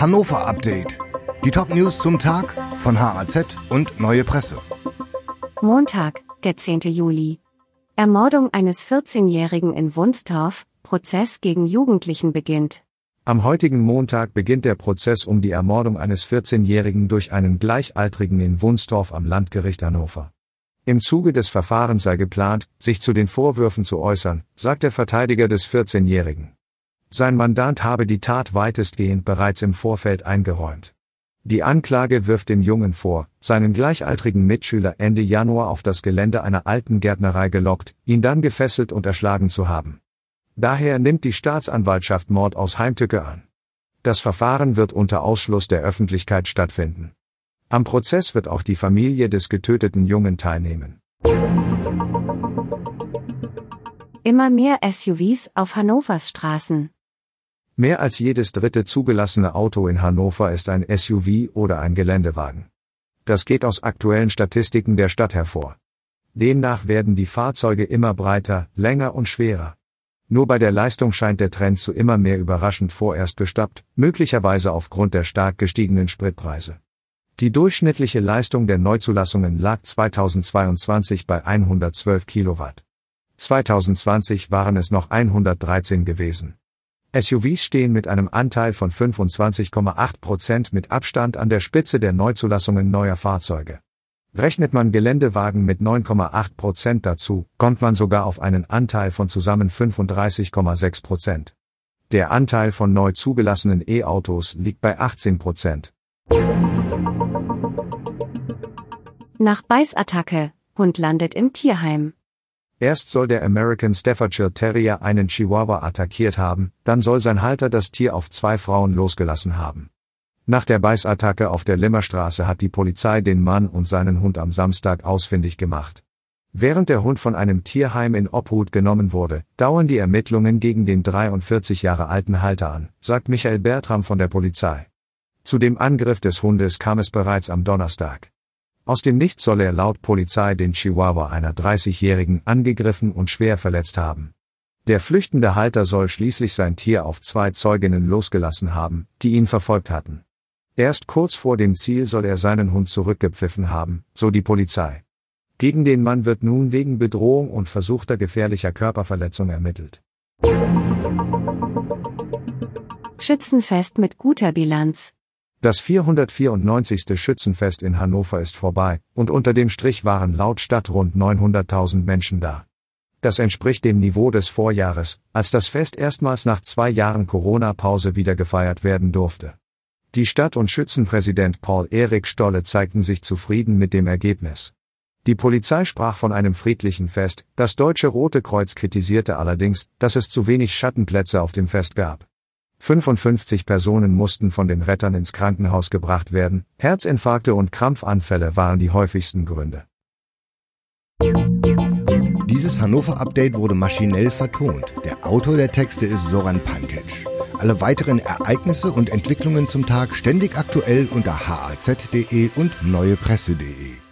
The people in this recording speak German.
Hannover Update. Die Top-News zum Tag von HAZ und Neue Presse. Montag, der 10. Juli. Ermordung eines 14-Jährigen in Wunstorf, Prozess gegen Jugendlichen beginnt. Am heutigen Montag beginnt der Prozess um die Ermordung eines 14-Jährigen durch einen Gleichaltrigen in Wunstorf am Landgericht Hannover. Im Zuge des Verfahrens sei geplant, sich zu den Vorwürfen zu äußern, sagt der Verteidiger des 14-Jährigen. Sein Mandant habe die Tat weitestgehend bereits im Vorfeld eingeräumt. Die Anklage wirft dem Jungen vor, seinen gleichaltrigen Mitschüler Ende Januar auf das Gelände einer alten Gärtnerei gelockt, ihn dann gefesselt und erschlagen zu haben. Daher nimmt die Staatsanwaltschaft Mord aus Heimtücke an. Das Verfahren wird unter Ausschluss der Öffentlichkeit stattfinden. Am Prozess wird auch die Familie des getöteten Jungen teilnehmen. Immer mehr SUVs auf Hannovers Straßen. Mehr als jedes dritte zugelassene Auto in Hannover ist ein SUV oder ein Geländewagen. Das geht aus aktuellen Statistiken der Stadt hervor. Demnach werden die Fahrzeuge immer breiter, länger und schwerer. Nur bei der Leistung scheint der Trend zu immer mehr überraschend vorerst gestoppt, möglicherweise aufgrund der stark gestiegenen Spritpreise. Die durchschnittliche Leistung der Neuzulassungen lag 2022 bei 112 Kilowatt. 2020 waren es noch 113 gewesen. SUVs stehen mit einem Anteil von 25,8 Prozent mit Abstand an der Spitze der Neuzulassungen neuer Fahrzeuge. Rechnet man Geländewagen mit 9,8 Prozent dazu, kommt man sogar auf einen Anteil von zusammen 35,6 Prozent. Der Anteil von neu zugelassenen E-Autos liegt bei 18 Prozent. Nach Beißattacke, Hund landet im Tierheim. Erst soll der American Staffordshire Terrier einen Chihuahua attackiert haben, dann soll sein Halter das Tier auf zwei Frauen losgelassen haben. Nach der Beißattacke auf der Limmerstraße hat die Polizei den Mann und seinen Hund am Samstag ausfindig gemacht. Während der Hund von einem Tierheim in Obhut genommen wurde, dauern die Ermittlungen gegen den 43 Jahre alten Halter an, sagt Michael Bertram von der Polizei. Zu dem Angriff des Hundes kam es bereits am Donnerstag. Aus dem Nichts soll er laut Polizei den Chihuahua einer 30-Jährigen angegriffen und schwer verletzt haben. Der flüchtende Halter soll schließlich sein Tier auf zwei Zeuginnen losgelassen haben, die ihn verfolgt hatten. Erst kurz vor dem Ziel soll er seinen Hund zurückgepfiffen haben, so die Polizei. Gegen den Mann wird nun wegen Bedrohung und versuchter gefährlicher Körperverletzung ermittelt. Schützenfest mit guter Bilanz. Das 494. Schützenfest in Hannover ist vorbei, und unter dem Strich waren laut Stadt rund 900.000 Menschen da. Das entspricht dem Niveau des Vorjahres, als das Fest erstmals nach zwei Jahren Corona-Pause wieder gefeiert werden durfte. Die Stadt- und Schützenpräsident Paul Erik Stolle zeigten sich zufrieden mit dem Ergebnis. Die Polizei sprach von einem friedlichen Fest, das Deutsche Rote Kreuz kritisierte allerdings, dass es zu wenig Schattenplätze auf dem Fest gab. 55 Personen mussten von den Rettern ins Krankenhaus gebracht werden, Herzinfarkte und Krampfanfälle waren die häufigsten Gründe. Dieses Hannover-Update wurde maschinell vertont. Der Autor der Texte ist Soran Pantic. Alle weiteren Ereignisse und Entwicklungen zum Tag ständig aktuell unter haz.de und neuepresse.de.